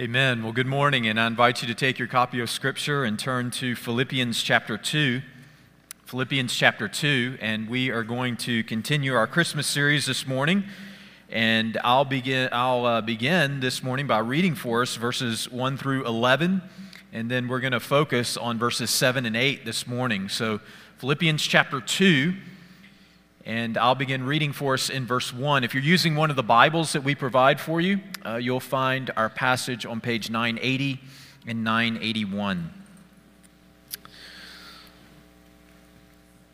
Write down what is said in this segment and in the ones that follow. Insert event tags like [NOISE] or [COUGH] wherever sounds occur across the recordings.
Amen. Well, good morning, and I invite you to take your copy of Scripture and turn to Philippians chapter 2. Philippians chapter 2, and we are going to continue our Christmas series this morning. And I'll begin, I'll, uh, begin this morning by reading for us verses 1 through 11, and then we're going to focus on verses 7 and 8 this morning. So, Philippians chapter 2 and I'll begin reading for us in verse 1. If you're using one of the Bibles that we provide for you, uh, you'll find our passage on page 980 and 981.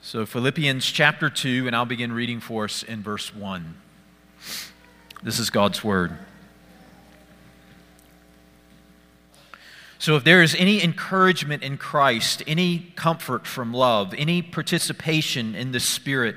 So, Philippians chapter 2, and I'll begin reading for us in verse 1. This is God's Word. So, if there is any encouragement in Christ, any comfort from love, any participation in the Spirit,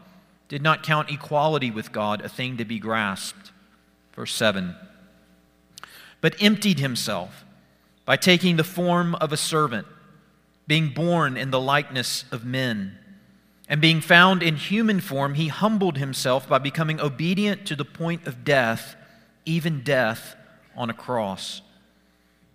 did not count equality with God a thing to be grasped. Verse 7 But emptied himself by taking the form of a servant, being born in the likeness of men. And being found in human form, he humbled himself by becoming obedient to the point of death, even death on a cross.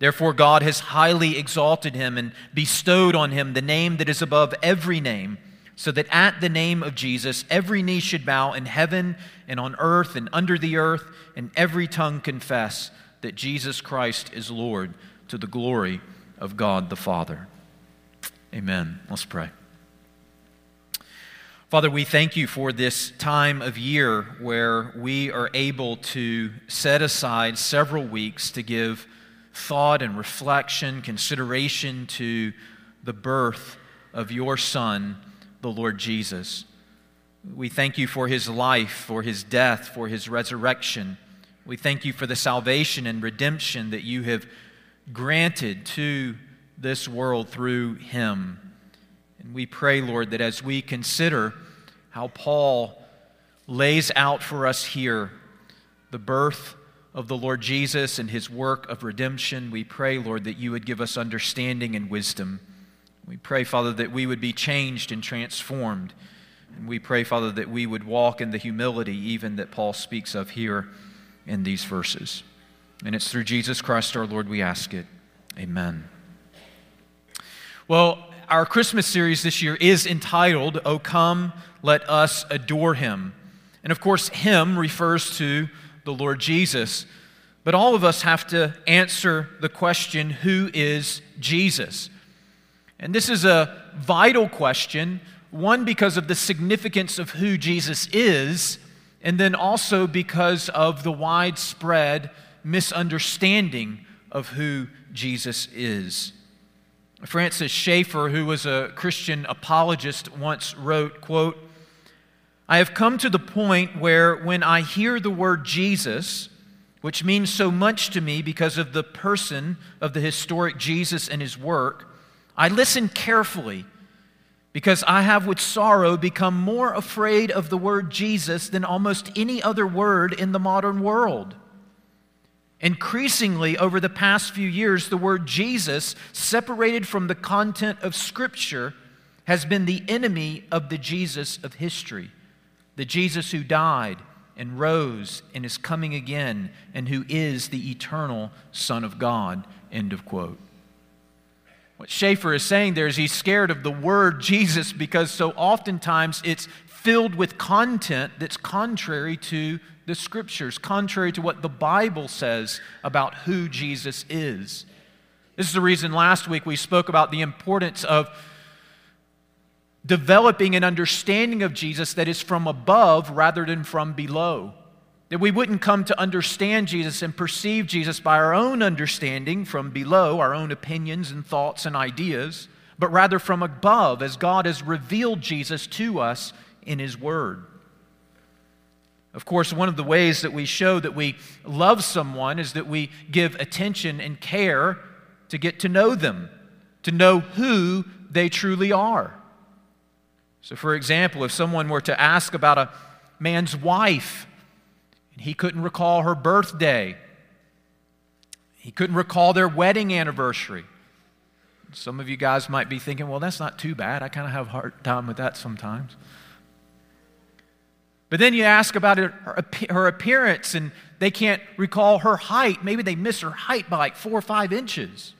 Therefore, God has highly exalted him and bestowed on him the name that is above every name so that at the name of Jesus, every knee should bow in heaven and on earth and under the earth, and every tongue confess that Jesus Christ is Lord to the glory of God the Father. Amen. Let's pray. Father, we thank you for this time of year where we are able to set aside several weeks to give thought and reflection, consideration to the birth of your Son the Lord Jesus. We thank you for his life, for his death, for his resurrection. We thank you for the salvation and redemption that you have granted to this world through him. And we pray, Lord, that as we consider how Paul lays out for us here the birth of the Lord Jesus and his work of redemption, we pray, Lord, that you would give us understanding and wisdom. We pray, Father, that we would be changed and transformed. And we pray, Father, that we would walk in the humility even that Paul speaks of here in these verses. And it's through Jesus Christ our Lord we ask it. Amen. Well, our Christmas series this year is entitled, O Come, Let Us Adore Him. And of course, Him refers to the Lord Jesus. But all of us have to answer the question who is Jesus? And this is a vital question, one, because of the significance of who Jesus is, and then also because of the widespread misunderstanding of who Jesus is. Francis Schaeffer, who was a Christian apologist, once wrote, quote, I have come to the point where when I hear the word Jesus, which means so much to me because of the person of the historic Jesus and his work, I listen carefully because I have with sorrow become more afraid of the word Jesus than almost any other word in the modern world. Increasingly, over the past few years, the word Jesus, separated from the content of Scripture, has been the enemy of the Jesus of history, the Jesus who died and rose and is coming again, and who is the eternal Son of God. End of quote. What Schaeffer is saying there is he's scared of the word Jesus because so oftentimes it's filled with content that's contrary to the scriptures, contrary to what the Bible says about who Jesus is. This is the reason last week we spoke about the importance of developing an understanding of Jesus that is from above rather than from below. That we wouldn't come to understand Jesus and perceive Jesus by our own understanding from below, our own opinions and thoughts and ideas, but rather from above as God has revealed Jesus to us in His Word. Of course, one of the ways that we show that we love someone is that we give attention and care to get to know them, to know who they truly are. So, for example, if someone were to ask about a man's wife and he couldn't recall her birthday, he couldn't recall their wedding anniversary. Some of you guys might be thinking, well, that's not too bad. I kind of have a hard time with that sometimes. But then you ask about her, her appearance, and they can't recall her height. Maybe they miss her height by like four or five inches.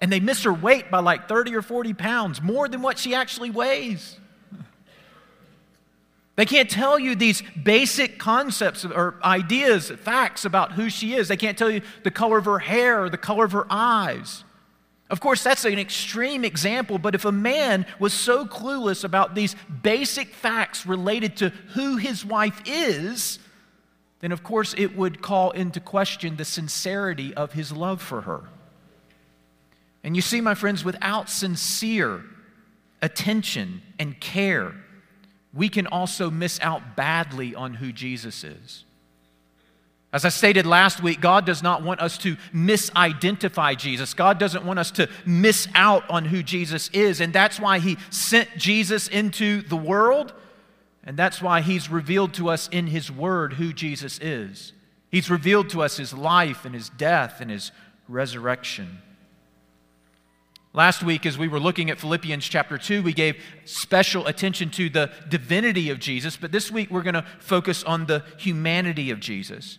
And they miss her weight by like 30 or 40 pounds, more than what she actually weighs. They can't tell you these basic concepts or ideas, facts about who she is. They can't tell you the color of her hair or the color of her eyes. Of course, that's an extreme example, but if a man was so clueless about these basic facts related to who his wife is, then of course it would call into question the sincerity of his love for her. And you see, my friends, without sincere attention and care, we can also miss out badly on who Jesus is. As I stated last week, God does not want us to misidentify Jesus. God doesn't want us to miss out on who Jesus is. And that's why He sent Jesus into the world. And that's why He's revealed to us in His Word who Jesus is. He's revealed to us His life and His death and His resurrection. Last week, as we were looking at Philippians chapter 2, we gave special attention to the divinity of Jesus, but this week we're going to focus on the humanity of Jesus.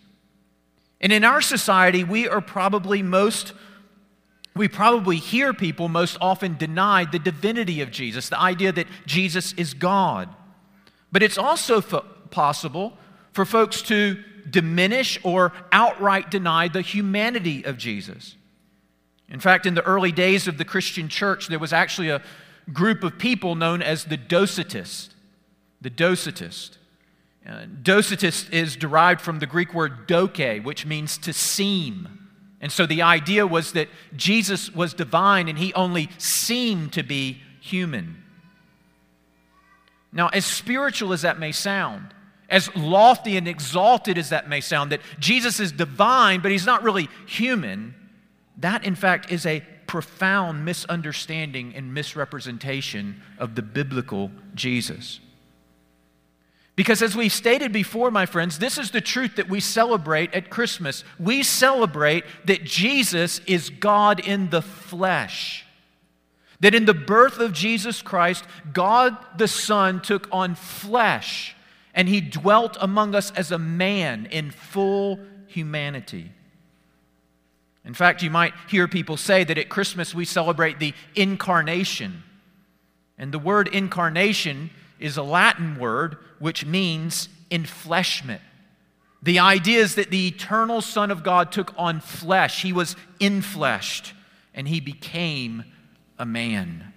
And in our society, we are probably most, we probably hear people most often deny the divinity of Jesus, the idea that Jesus is God. But it's also f- possible for folks to diminish or outright deny the humanity of Jesus. In fact, in the early days of the Christian church, there was actually a group of people known as the Docetists. The Docetists. Uh, Docetist is derived from the Greek word doke, which means to seem. And so the idea was that Jesus was divine and he only seemed to be human. Now, as spiritual as that may sound, as lofty and exalted as that may sound, that Jesus is divine, but he's not really human, that in fact is a profound misunderstanding and misrepresentation of the biblical Jesus. Because, as we stated before, my friends, this is the truth that we celebrate at Christmas. We celebrate that Jesus is God in the flesh. That in the birth of Jesus Christ, God the Son took on flesh and he dwelt among us as a man in full humanity. In fact, you might hear people say that at Christmas we celebrate the incarnation. And the word incarnation is a Latin word which means enfleshment. The idea is that the eternal Son of God took on flesh. He was infleshed and he became a man.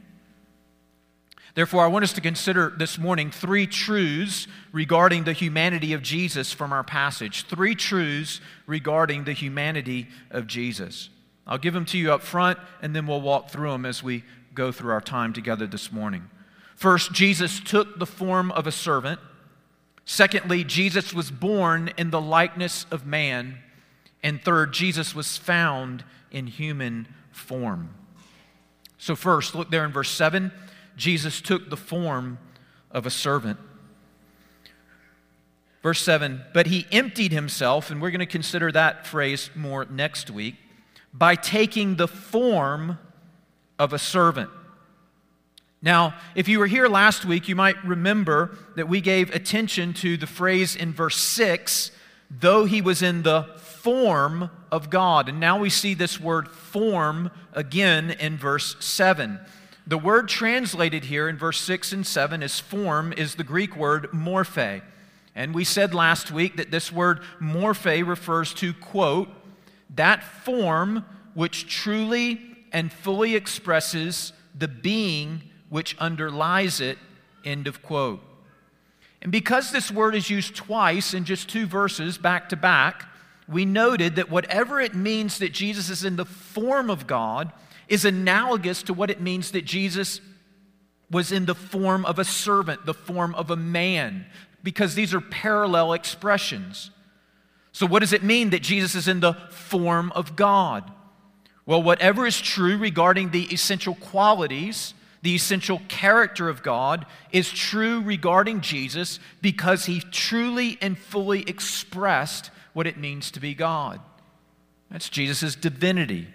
Therefore, I want us to consider this morning three truths regarding the humanity of Jesus from our passage. Three truths regarding the humanity of Jesus. I'll give them to you up front, and then we'll walk through them as we go through our time together this morning. First, Jesus took the form of a servant. Secondly, Jesus was born in the likeness of man. And third, Jesus was found in human form. So, first, look there in verse 7. Jesus took the form of a servant. Verse 7 But he emptied himself, and we're going to consider that phrase more next week, by taking the form of a servant. Now, if you were here last week, you might remember that we gave attention to the phrase in verse 6, though he was in the form of God. And now we see this word form again in verse 7. The word translated here in verse 6 and 7 as form is the Greek word morphe. And we said last week that this word morphe refers to, quote, that form which truly and fully expresses the being which underlies it, end of quote. And because this word is used twice in just two verses back to back, we noted that whatever it means that Jesus is in the form of God, is analogous to what it means that Jesus was in the form of a servant, the form of a man, because these are parallel expressions. So, what does it mean that Jesus is in the form of God? Well, whatever is true regarding the essential qualities, the essential character of God, is true regarding Jesus because he truly and fully expressed what it means to be God. That's Jesus' divinity.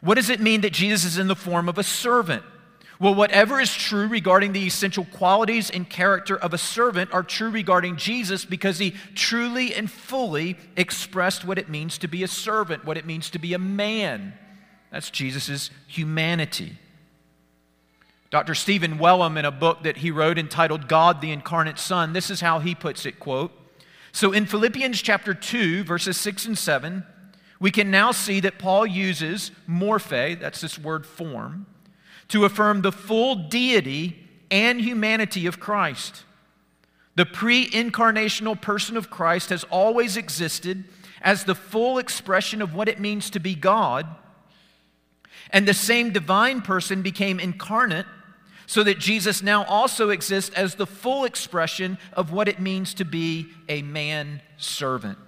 What does it mean that Jesus is in the form of a servant? Well, whatever is true regarding the essential qualities and character of a servant are true regarding Jesus because he truly and fully expressed what it means to be a servant, what it means to be a man. That's Jesus' humanity. Dr. Stephen Wellum, in a book that he wrote entitled God the Incarnate Son, this is how he puts it quote, So in Philippians chapter 2, verses 6 and 7, we can now see that Paul uses morphe, that's this word form, to affirm the full deity and humanity of Christ. The pre incarnational person of Christ has always existed as the full expression of what it means to be God, and the same divine person became incarnate so that Jesus now also exists as the full expression of what it means to be a man servant.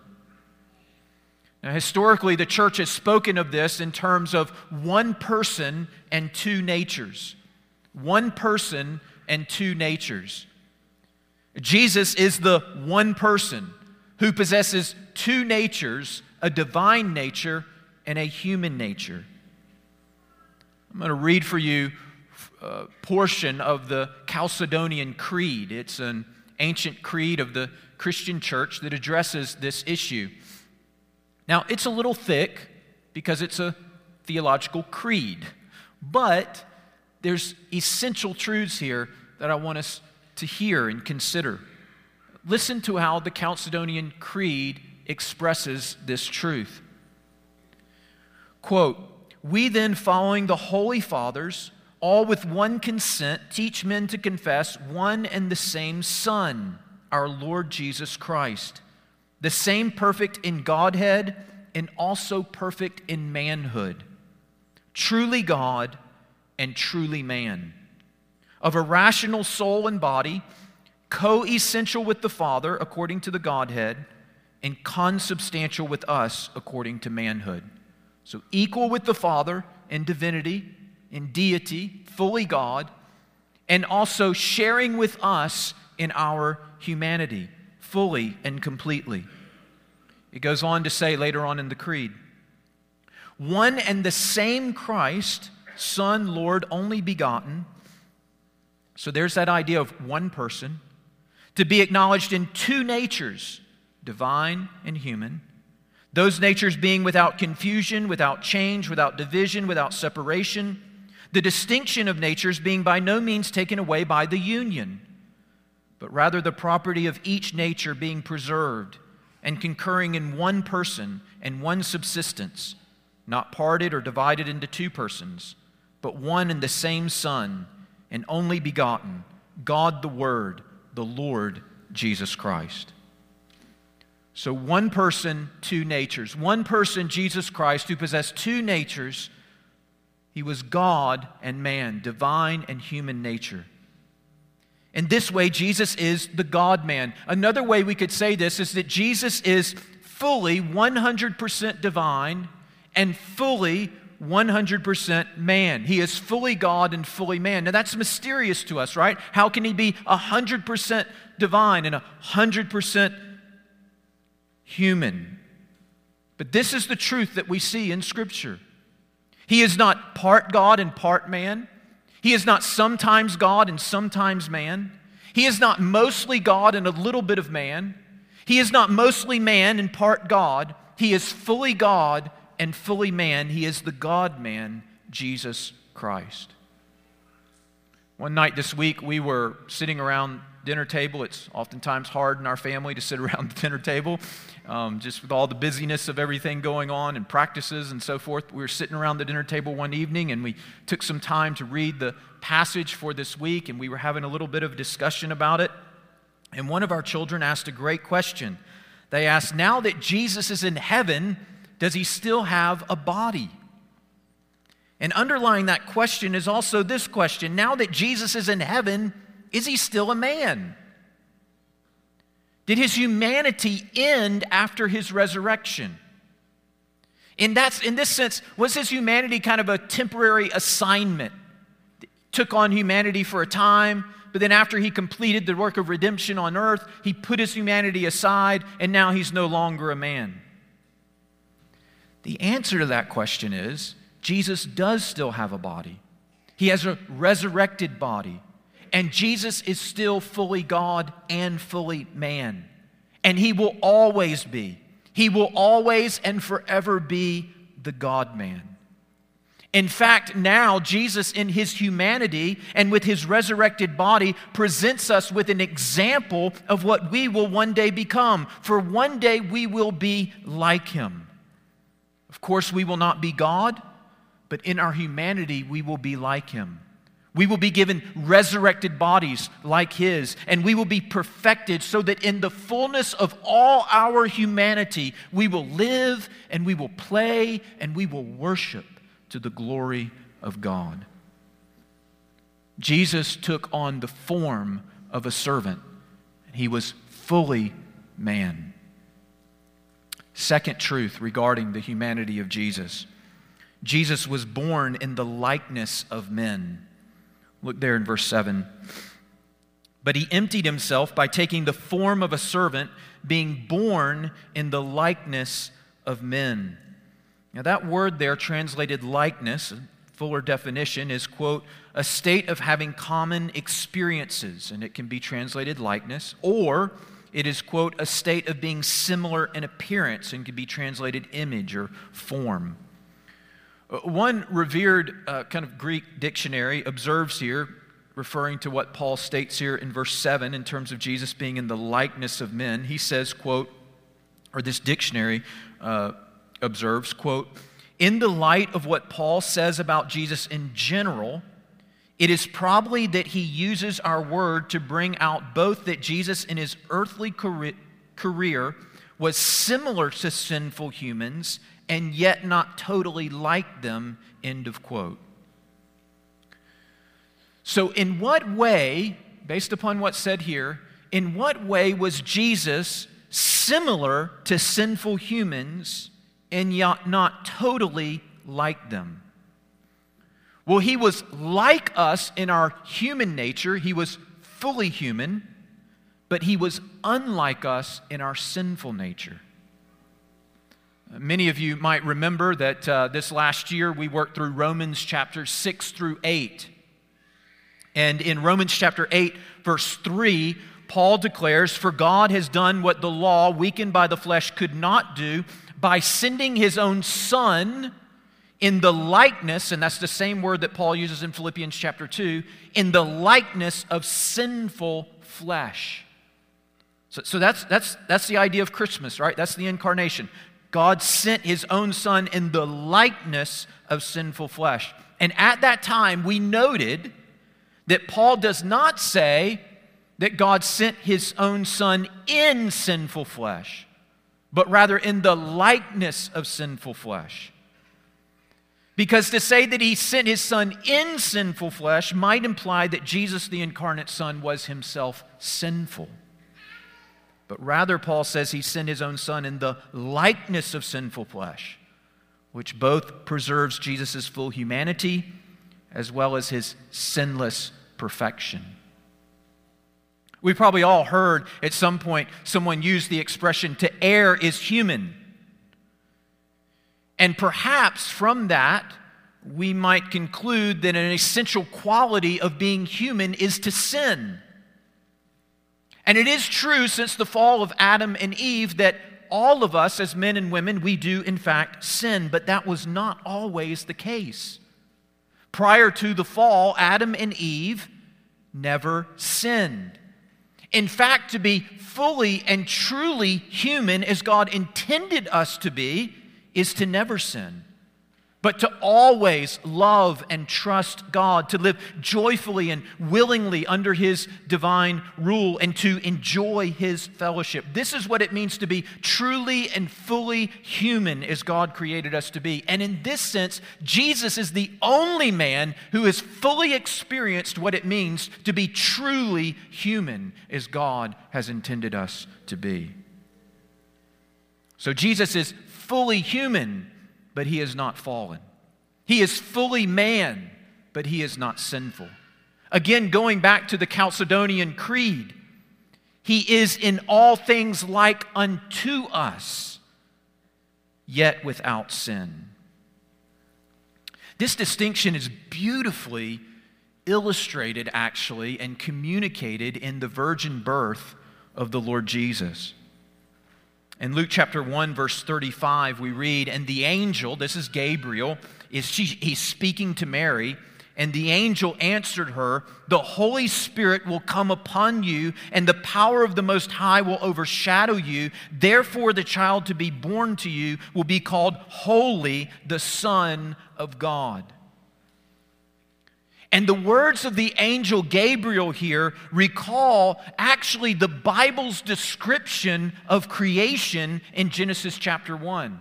Now, historically, the church has spoken of this in terms of one person and two natures. One person and two natures. Jesus is the one person who possesses two natures a divine nature and a human nature. I'm going to read for you a portion of the Chalcedonian Creed. It's an ancient creed of the Christian church that addresses this issue. Now, it's a little thick because it's a theological creed, but there's essential truths here that I want us to hear and consider. Listen to how the Chalcedonian Creed expresses this truth. Quote, We then, following the Holy Fathers, all with one consent, teach men to confess one and the same Son, our Lord Jesus Christ the same perfect in Godhead and also perfect in manhood, truly God and truly man, of a rational soul and body, co essential with the Father according to the Godhead, and consubstantial with us according to manhood. So, equal with the Father in divinity, in deity, fully God, and also sharing with us in our humanity fully and completely. It goes on to say later on in the Creed one and the same Christ, Son, Lord, only begotten. So there's that idea of one person to be acknowledged in two natures, divine and human. Those natures being without confusion, without change, without division, without separation. The distinction of natures being by no means taken away by the union but rather the property of each nature being preserved and concurring in one person and one subsistence, not parted or divided into two persons, but one and the same Son, and only begotten, God the Word, the Lord Jesus Christ. So, one person, two natures. One person, Jesus Christ, who possessed two natures. He was God and man, divine and human nature. In this way, Jesus is the God man. Another way we could say this is that Jesus is fully 100% divine and fully 100% man. He is fully God and fully man. Now that's mysterious to us, right? How can he be 100% divine and 100% human? But this is the truth that we see in Scripture. He is not part God and part man. He is not sometimes God and sometimes man. He is not mostly God and a little bit of man. He is not mostly man and part God. He is fully God and fully man. He is the God man, Jesus Christ. One night this week, we were sitting around dinner table. It's oftentimes hard in our family to sit [LAUGHS] around the dinner table, um, just with all the busyness of everything going on and practices and so forth. We were sitting around the dinner table one evening and we took some time to read the passage for this week and we were having a little bit of discussion about it. And one of our children asked a great question. They asked, Now that Jesus is in heaven, does he still have a body? And underlying that question is also this question Now that Jesus is in heaven, is he still a man? Did his humanity end after his resurrection? In, that, in this sense, was his humanity kind of a temporary assignment? Took on humanity for a time, but then after he completed the work of redemption on earth, he put his humanity aside, and now he's no longer a man. The answer to that question is Jesus does still have a body. He has a resurrected body. And Jesus is still fully God and fully man. And he will always be. He will always and forever be the God man. In fact, now Jesus, in his humanity and with his resurrected body, presents us with an example of what we will one day become. For one day we will be like him. Of course, we will not be God, but in our humanity we will be like him. We will be given resurrected bodies like his, and we will be perfected so that in the fullness of all our humanity, we will live and we will play and we will worship to the glory of God. Jesus took on the form of a servant, and he was fully man. Second truth regarding the humanity of Jesus Jesus was born in the likeness of men. Look there in verse 7. But he emptied himself by taking the form of a servant, being born in the likeness of men. Now, that word there, translated likeness, fuller definition, is, quote, a state of having common experiences, and it can be translated likeness, or it is, quote, a state of being similar in appearance, and can be translated image or form. Uh, one revered uh, kind of Greek dictionary observes here, referring to what Paul states here in verse 7 in terms of Jesus being in the likeness of men. He says, quote, or this dictionary uh, observes, quote, in the light of what Paul says about Jesus in general, it is probably that he uses our word to bring out both that Jesus in his earthly career was similar to sinful humans and yet not totally like them, end of quote. So, in what way, based upon what's said here, in what way was Jesus similar to sinful humans and yet not totally like them. Well, he was like us in our human nature, he was fully human, but he was unlike us in our sinful nature. Many of you might remember that uh, this last year we worked through Romans chapter 6 through 8. And in Romans chapter 8, verse 3, Paul declares, For God has done what the law, weakened by the flesh, could not do by sending his own son in the likeness, and that's the same word that Paul uses in Philippians chapter 2, in the likeness of sinful flesh. So, so that's, that's, that's the idea of Christmas, right? That's the incarnation. God sent his own son in the likeness of sinful flesh. And at that time, we noted that Paul does not say that God sent his own son in sinful flesh but rather in the likeness of sinful flesh. Because to say that he sent his son in sinful flesh might imply that Jesus, the incarnate Son, was himself sinful. But rather, Paul says he sent his own son in the likeness of sinful flesh, which both preserves Jesus' full humanity as well as his sinless perfection. We've probably all heard at some point someone use the expression to err is human. And perhaps from that, we might conclude that an essential quality of being human is to sin. And it is true since the fall of Adam and Eve that all of us, as men and women, we do in fact sin, but that was not always the case. Prior to the fall, Adam and Eve never sinned. In fact, to be fully and truly human as God intended us to be is to never sin. But to always love and trust God, to live joyfully and willingly under His divine rule, and to enjoy His fellowship. This is what it means to be truly and fully human as God created us to be. And in this sense, Jesus is the only man who has fully experienced what it means to be truly human as God has intended us to be. So Jesus is fully human but he is not fallen. He is fully man, but he is not sinful. Again, going back to the Chalcedonian Creed, he is in all things like unto us, yet without sin. This distinction is beautifully illustrated, actually, and communicated in the virgin birth of the Lord Jesus. In Luke chapter 1, verse 35, we read, And the angel, this is Gabriel, is she, he's speaking to Mary, and the angel answered her, The Holy Spirit will come upon you, and the power of the Most High will overshadow you. Therefore, the child to be born to you will be called Holy, the Son of God. And the words of the angel Gabriel here recall actually the Bible's description of creation in Genesis chapter 1.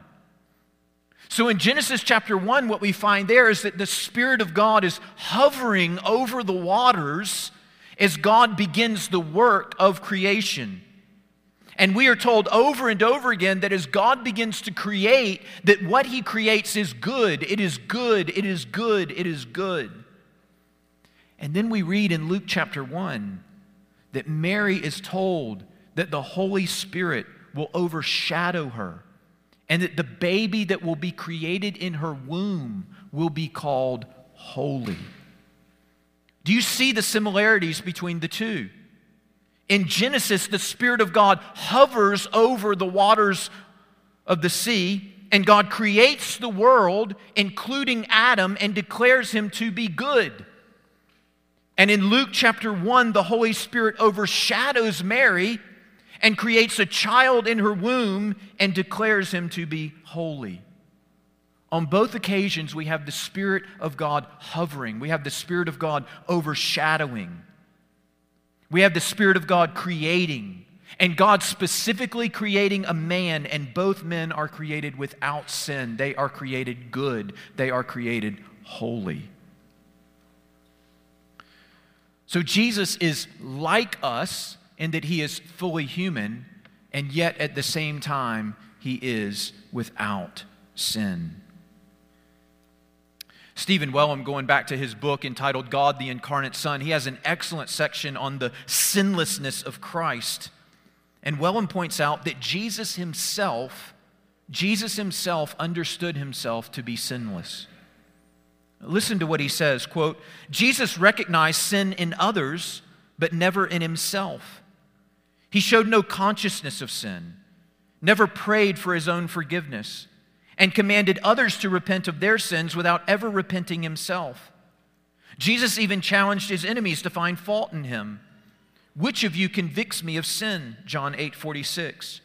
So in Genesis chapter 1, what we find there is that the Spirit of God is hovering over the waters as God begins the work of creation. And we are told over and over again that as God begins to create, that what he creates is good. It is good. It is good. It is good. And then we read in Luke chapter 1 that Mary is told that the Holy Spirit will overshadow her and that the baby that will be created in her womb will be called holy. Do you see the similarities between the two? In Genesis, the Spirit of God hovers over the waters of the sea, and God creates the world, including Adam, and declares him to be good. And in Luke chapter 1, the Holy Spirit overshadows Mary and creates a child in her womb and declares him to be holy. On both occasions, we have the Spirit of God hovering, we have the Spirit of God overshadowing, we have the Spirit of God creating. And God specifically creating a man, and both men are created without sin. They are created good. They are created holy. So Jesus is like us in that he is fully human, and yet at the same time, he is without sin. Stephen Wellum, going back to his book entitled God the Incarnate Son, he has an excellent section on the sinlessness of Christ. And Wellum points out that Jesus himself, Jesus himself understood himself to be sinless. Listen to what he says, quote, Jesus recognized sin in others, but never in himself. He showed no consciousness of sin, never prayed for his own forgiveness, and commanded others to repent of their sins without ever repenting himself. Jesus even challenged his enemies to find fault in him. Which of you convicts me of sin? John 8 46.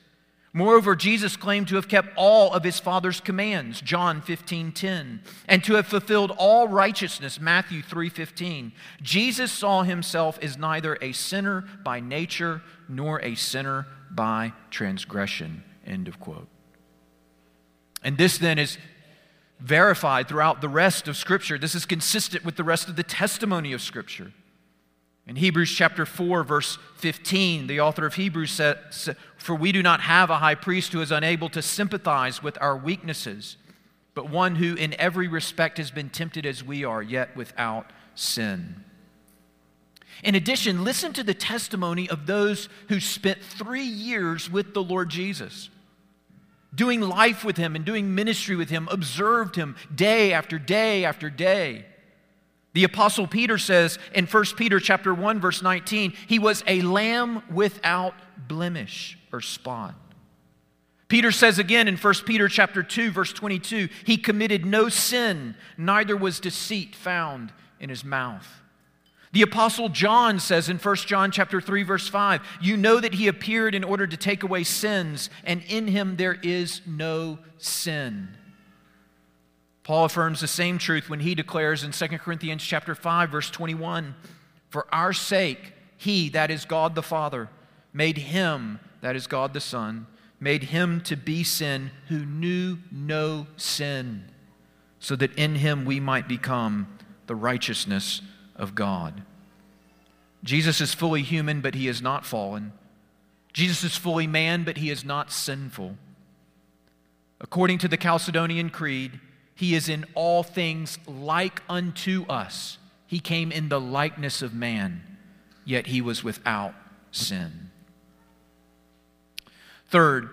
Moreover, Jesus claimed to have kept all of his Father's commands, John 15 10, and to have fulfilled all righteousness, Matthew 3 15. Jesus saw himself as neither a sinner by nature nor a sinner by transgression. End of quote. And this then is verified throughout the rest of Scripture. This is consistent with the rest of the testimony of Scripture. In Hebrews chapter 4, verse 15, the author of Hebrews says, For we do not have a high priest who is unable to sympathize with our weaknesses, but one who in every respect has been tempted as we are, yet without sin. In addition, listen to the testimony of those who spent three years with the Lord Jesus, doing life with him and doing ministry with him, observed him day after day after day. The apostle Peter says in 1 Peter chapter 1 verse 19, he was a lamb without blemish or spot. Peter says again in 1 Peter chapter 2 verse 22, he committed no sin, neither was deceit found in his mouth. The apostle John says in 1 John chapter 3 verse 5, you know that he appeared in order to take away sins, and in him there is no sin. Paul affirms the same truth when he declares in 2 Corinthians chapter 5 verse 21, "For our sake he, that is God the Father, made him, that is God the Son, made him to be sin who knew no sin, so that in him we might become the righteousness of God." Jesus is fully human, but he is not fallen. Jesus is fully man, but he is not sinful. According to the Chalcedonian Creed, he is in all things like unto us. He came in the likeness of man, yet he was without sin. Third,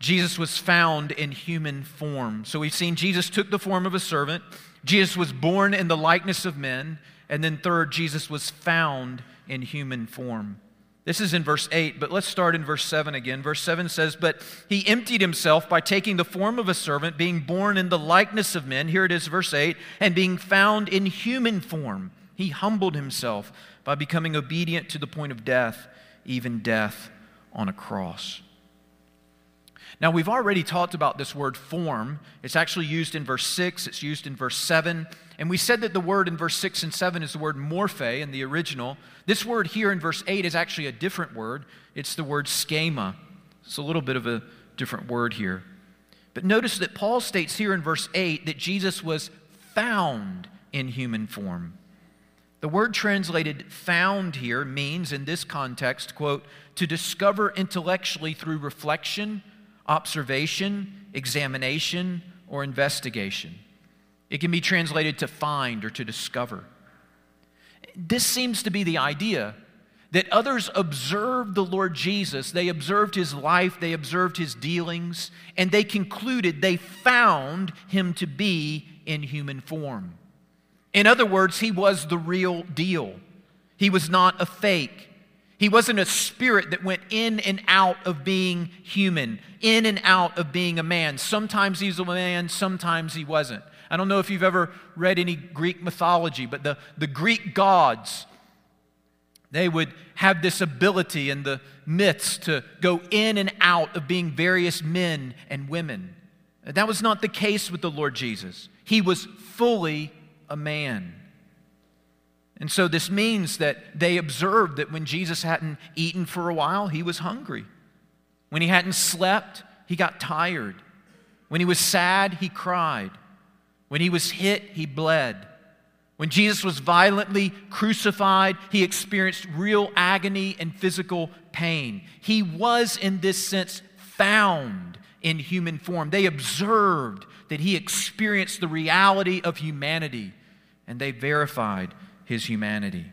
Jesus was found in human form. So we've seen Jesus took the form of a servant, Jesus was born in the likeness of men, and then third, Jesus was found in human form. This is in verse 8, but let's start in verse 7 again. Verse 7 says, But he emptied himself by taking the form of a servant, being born in the likeness of men. Here it is, verse 8, and being found in human form. He humbled himself by becoming obedient to the point of death, even death on a cross. Now, we've already talked about this word form. It's actually used in verse 6, it's used in verse 7. And we said that the word in verse 6 and 7 is the word morphe in the original. This word here in verse 8 is actually a different word. It's the word schema. It's a little bit of a different word here. But notice that Paul states here in verse 8 that Jesus was found in human form. The word translated found here means, in this context, quote, to discover intellectually through reflection observation, examination, or investigation. It can be translated to find or to discover. This seems to be the idea that others observed the Lord Jesus, they observed his life, they observed his dealings, and they concluded they found him to be in human form. In other words, he was the real deal. He was not a fake. He wasn't a spirit that went in and out of being human, in and out of being a man. Sometimes he's a man, sometimes he wasn't. I don't know if you've ever read any Greek mythology, but the, the Greek gods, they would have this ability in the myths to go in and out of being various men and women. That was not the case with the Lord Jesus. He was fully a man. And so this means that they observed that when Jesus hadn't eaten for a while, he was hungry. When he hadn't slept, he got tired. When he was sad, he cried. When he was hit, he bled. When Jesus was violently crucified, he experienced real agony and physical pain. He was, in this sense, found in human form. They observed that he experienced the reality of humanity, and they verified his humanity.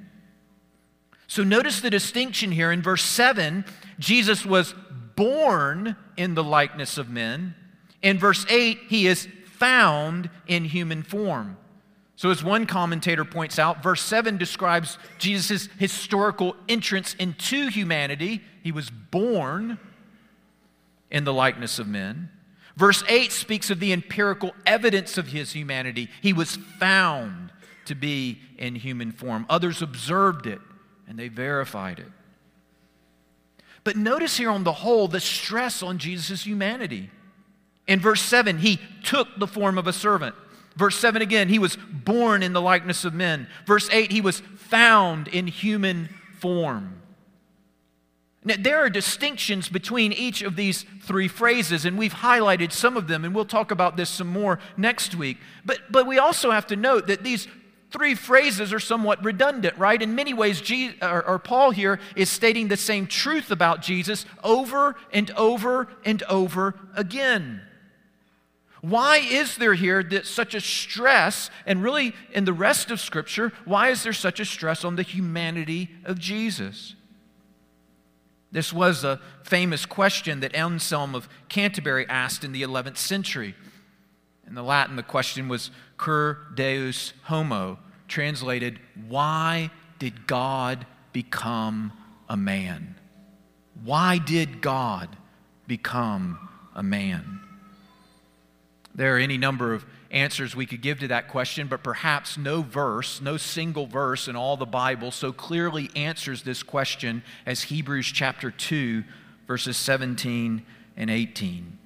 So notice the distinction here in verse 7 Jesus was born in the likeness of men. In verse 8, he is found in human form. So, as one commentator points out, verse 7 describes Jesus' historical entrance into humanity. He was born in the likeness of men. Verse 8 speaks of the empirical evidence of his humanity. He was found to be in human form. Others observed it and they verified it. But notice here on the whole the stress on Jesus' humanity. In verse 7, he took the form of a servant. Verse 7 again, he was born in the likeness of men. Verse 8, he was found in human form. Now, there are distinctions between each of these three phrases, and we've highlighted some of them, and we'll talk about this some more next week. But, but we also have to note that these three phrases are somewhat redundant, right? In many ways, Jesus, or, or Paul here is stating the same truth about Jesus over and over and over again. Why is there here that such a stress, and really in the rest of Scripture, why is there such a stress on the humanity of Jesus? This was a famous question that Anselm of Canterbury asked in the 11th century. In the Latin, the question was Cur Deus Homo, translated, Why did God become a man? Why did God become a man? There are any number of answers we could give to that question, but perhaps no verse, no single verse in all the Bible so clearly answers this question as Hebrews chapter 2, verses 17 and 18.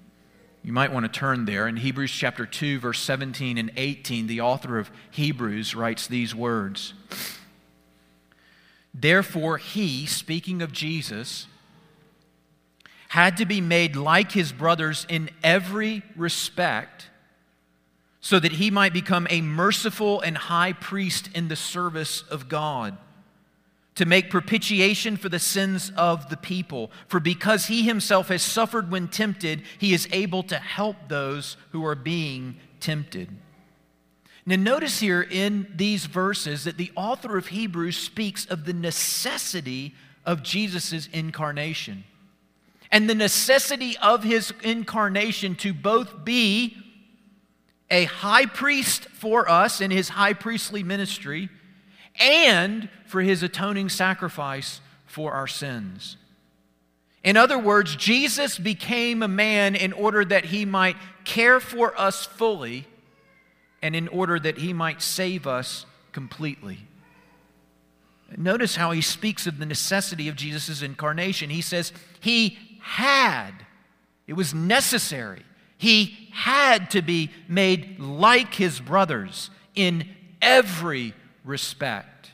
You might want to turn there. In Hebrews chapter 2, verse 17 and 18, the author of Hebrews writes these words Therefore, he, speaking of Jesus, had to be made like his brothers in every respect so that he might become a merciful and high priest in the service of God to make propitiation for the sins of the people. For because he himself has suffered when tempted, he is able to help those who are being tempted. Now, notice here in these verses that the author of Hebrews speaks of the necessity of Jesus' incarnation and the necessity of his incarnation to both be a high priest for us in his high priestly ministry and for his atoning sacrifice for our sins. In other words, Jesus became a man in order that he might care for us fully and in order that he might save us completely. Notice how he speaks of the necessity of Jesus' incarnation. He says, He had, it was necessary, he had to be made like his brothers in every respect.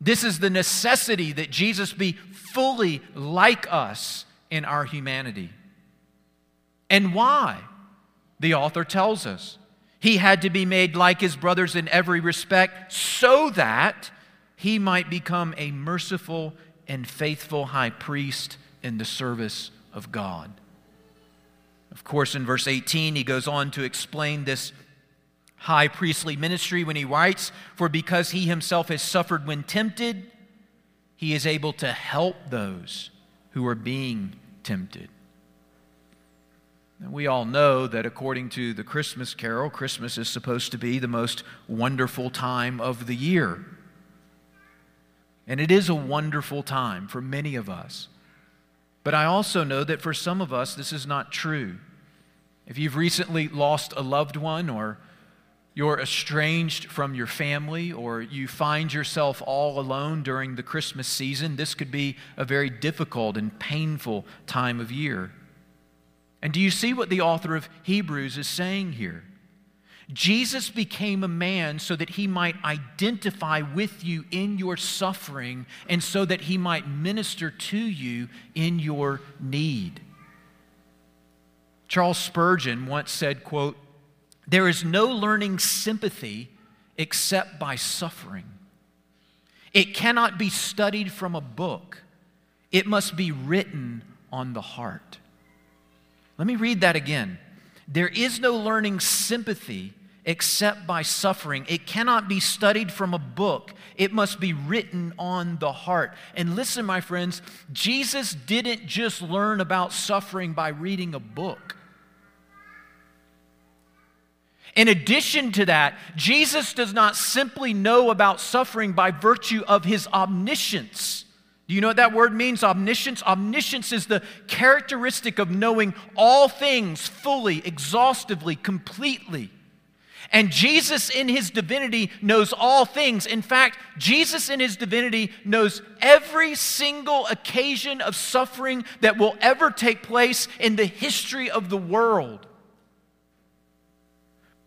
This is the necessity that Jesus be fully like us in our humanity. And why? The author tells us. He had to be made like his brothers in every respect so that he might become a merciful and faithful high priest in the service of God. Of course, in verse 18, he goes on to explain this high priestly ministry when he writes, For because he himself has suffered when tempted, he is able to help those who are being tempted. And we all know that according to the Christmas carol, Christmas is supposed to be the most wonderful time of the year. And it is a wonderful time for many of us. But I also know that for some of us, this is not true. If you've recently lost a loved one, or you're estranged from your family, or you find yourself all alone during the Christmas season, this could be a very difficult and painful time of year. And do you see what the author of Hebrews is saying here? Jesus became a man so that he might identify with you in your suffering and so that he might minister to you in your need. Charles Spurgeon once said, quote, "There is no learning sympathy except by suffering. It cannot be studied from a book. It must be written on the heart." Let me read that again. There is no learning sympathy except by suffering. It cannot be studied from a book, it must be written on the heart. And listen, my friends, Jesus didn't just learn about suffering by reading a book. In addition to that, Jesus does not simply know about suffering by virtue of his omniscience. Do you know what that word means? Omniscience? Omniscience is the characteristic of knowing all things fully, exhaustively, completely. And Jesus, in his divinity, knows all things. In fact, Jesus, in his divinity, knows every single occasion of suffering that will ever take place in the history of the world.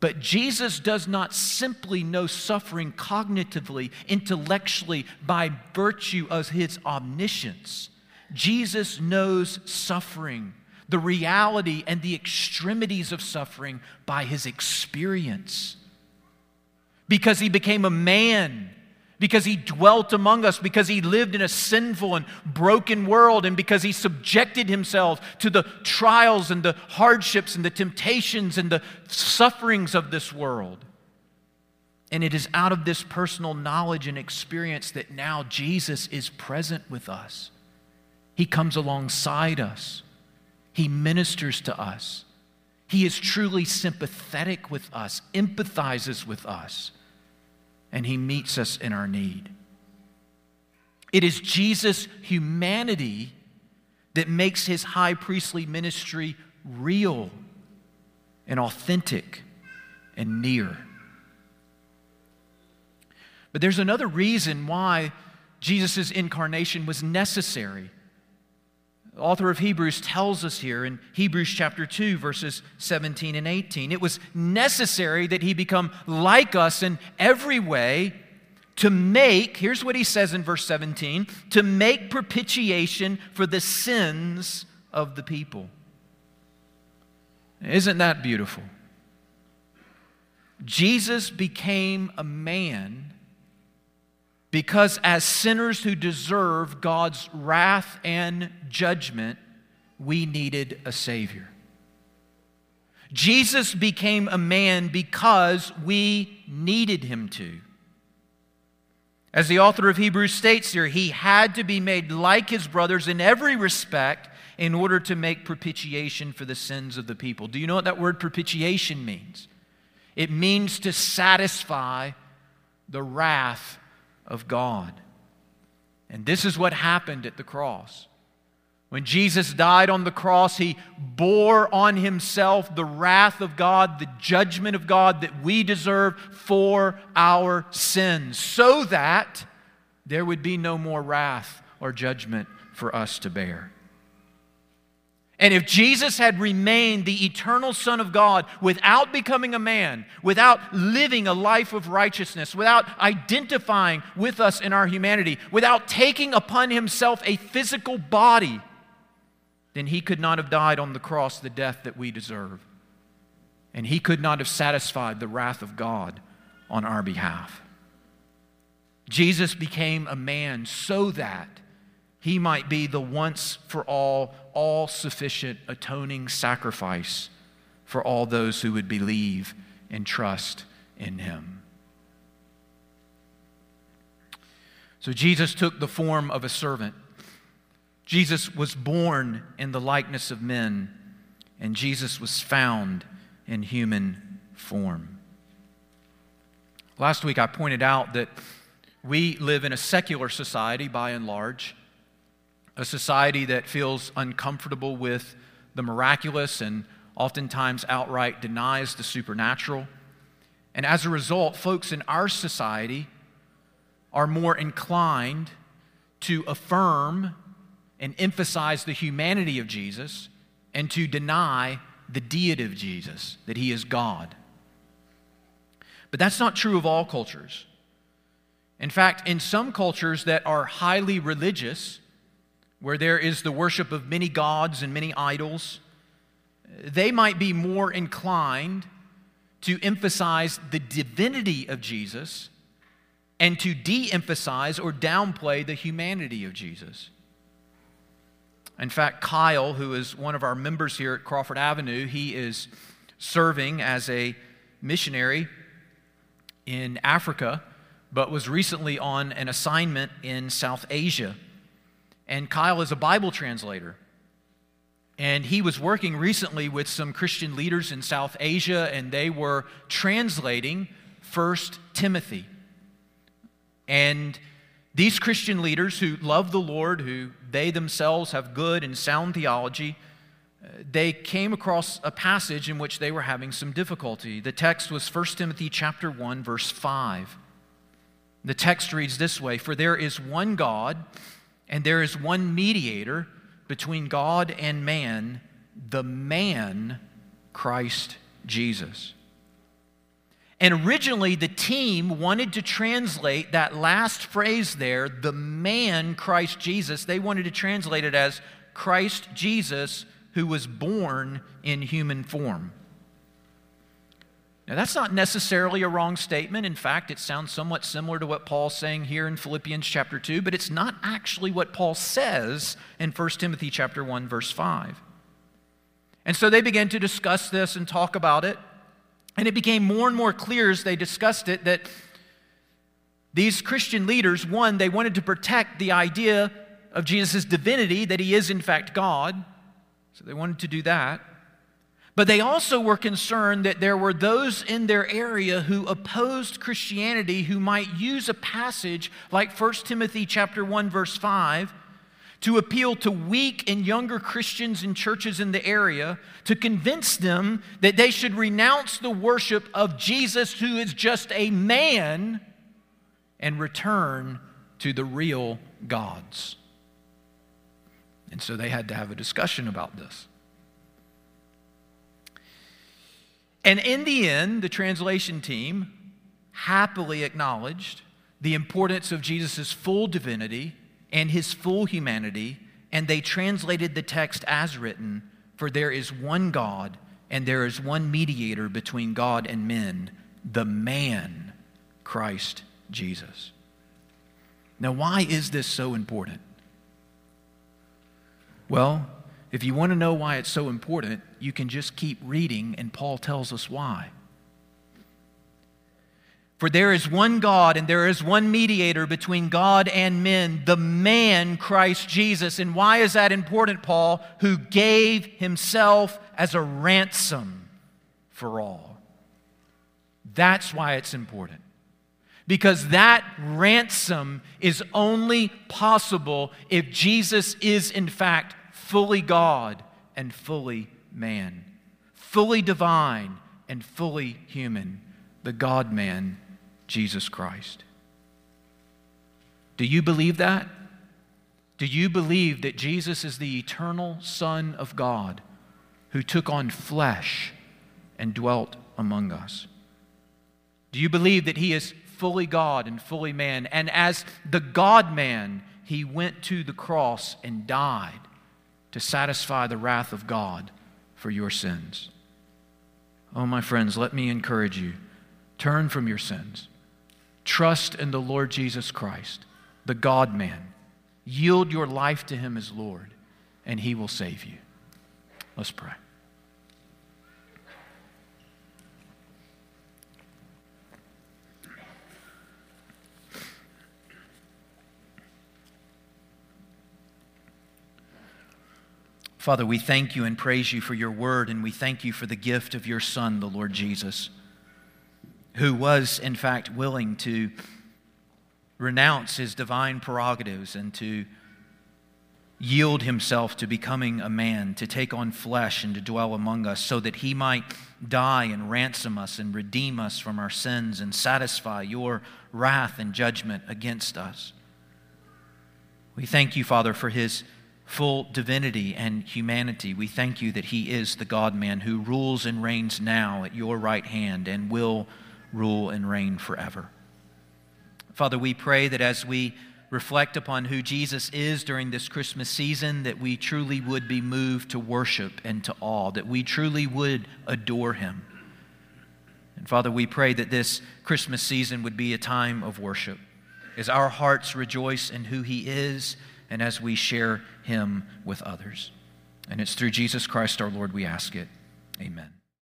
But Jesus does not simply know suffering cognitively, intellectually, by virtue of his omniscience. Jesus knows suffering the reality and the extremities of suffering by his experience. Because he became a man, because he dwelt among us, because he lived in a sinful and broken world, and because he subjected himself to the trials and the hardships and the temptations and the sufferings of this world. And it is out of this personal knowledge and experience that now Jesus is present with us. He comes alongside us. He ministers to us. He is truly sympathetic with us, empathizes with us, and He meets us in our need. It is Jesus' humanity that makes His high priestly ministry real and authentic and near. But there's another reason why Jesus' incarnation was necessary Author of Hebrews tells us here in Hebrews chapter 2, verses 17 and 18. It was necessary that he become like us in every way to make, here's what he says in verse 17, to make propitiation for the sins of the people. Isn't that beautiful? Jesus became a man because, as sinners who deserve God's wrath and judgment, we needed a Savior. Jesus became a man because we needed him to. As the author of Hebrews states here, he had to be made like his brothers in every respect in order to make propitiation for the sins of the people. Do you know what that word propitiation means? It means to satisfy the wrath of God. And this is what happened at the cross. When Jesus died on the cross, he bore on himself the wrath of God, the judgment of God that we deserve for our sins, so that there would be no more wrath or judgment for us to bear. And if Jesus had remained the eternal Son of God without becoming a man, without living a life of righteousness, without identifying with us in our humanity, without taking upon himself a physical body, then he could not have died on the cross the death that we deserve. And he could not have satisfied the wrath of God on our behalf. Jesus became a man so that he might be the once for all, all sufficient atoning sacrifice for all those who would believe and trust in him. So Jesus took the form of a servant. Jesus was born in the likeness of men, and Jesus was found in human form. Last week I pointed out that we live in a secular society by and large a society that feels uncomfortable with the miraculous and oftentimes outright denies the supernatural. And as a result, folks in our society are more inclined to affirm and emphasize the humanity of Jesus and to deny the deity of Jesus, that he is God. But that's not true of all cultures. In fact, in some cultures that are highly religious, where there is the worship of many gods and many idols, they might be more inclined to emphasize the divinity of Jesus and to de emphasize or downplay the humanity of Jesus. In fact, Kyle, who is one of our members here at Crawford Avenue, he is serving as a missionary in Africa, but was recently on an assignment in South Asia. And Kyle is a Bible translator. And he was working recently with some Christian leaders in South Asia, and they were translating First Timothy. And these Christian leaders who love the Lord, who they themselves have good and sound theology, uh, they came across a passage in which they were having some difficulty. The text was 1 Timothy chapter 1 verse 5. The text reads this way, "For there is one God, and there is one mediator between God and man, the man, Christ Jesus. And originally, the team wanted to translate that last phrase there, the man, Christ Jesus, they wanted to translate it as Christ Jesus, who was born in human form. Now, that's not necessarily a wrong statement. In fact, it sounds somewhat similar to what Paul's saying here in Philippians chapter 2, but it's not actually what Paul says in 1 Timothy chapter 1 verse 5. And so they began to discuss this and talk about it, and it became more and more clear as they discussed it that these Christian leaders, one, they wanted to protect the idea of Jesus' divinity, that he is in fact God. So they wanted to do that. But they also were concerned that there were those in their area who opposed Christianity who might use a passage like 1 Timothy chapter 1 verse 5 to appeal to weak and younger Christians in churches in the area to convince them that they should renounce the worship of Jesus who is just a man and return to the real gods. And so they had to have a discussion about this. And in the end, the translation team happily acknowledged the importance of Jesus' full divinity and his full humanity, and they translated the text as written For there is one God, and there is one mediator between God and men, the man, Christ Jesus. Now, why is this so important? Well, if you want to know why it's so important, you can just keep reading, and Paul tells us why. For there is one God and there is one mediator between God and men, the man Christ Jesus. And why is that important, Paul? Who gave himself as a ransom for all. That's why it's important. Because that ransom is only possible if Jesus is, in fact, fully God and fully man, fully divine and fully human, the God man, Jesus Christ. Do you believe that? Do you believe that Jesus is the eternal Son of God who took on flesh and dwelt among us? Do you believe that he is fully God and fully man? And as the God man, he went to the cross and died to satisfy the wrath of God for your sins. Oh, my friends, let me encourage you turn from your sins, trust in the Lord Jesus Christ, the God man. Yield your life to him as Lord, and he will save you. Let's pray. Father, we thank you and praise you for your word, and we thank you for the gift of your Son, the Lord Jesus, who was, in fact, willing to renounce his divine prerogatives and to yield himself to becoming a man, to take on flesh and to dwell among us, so that he might die and ransom us and redeem us from our sins and satisfy your wrath and judgment against us. We thank you, Father, for his full divinity and humanity, we thank you that he is the God man who rules and reigns now at your right hand and will rule and reign forever. Father, we pray that as we reflect upon who Jesus is during this Christmas season, that we truly would be moved to worship and to awe, that we truly would adore him. And Father, we pray that this Christmas season would be a time of worship as our hearts rejoice in who he is and as we share him with others. And it's through Jesus Christ our Lord we ask it. Amen.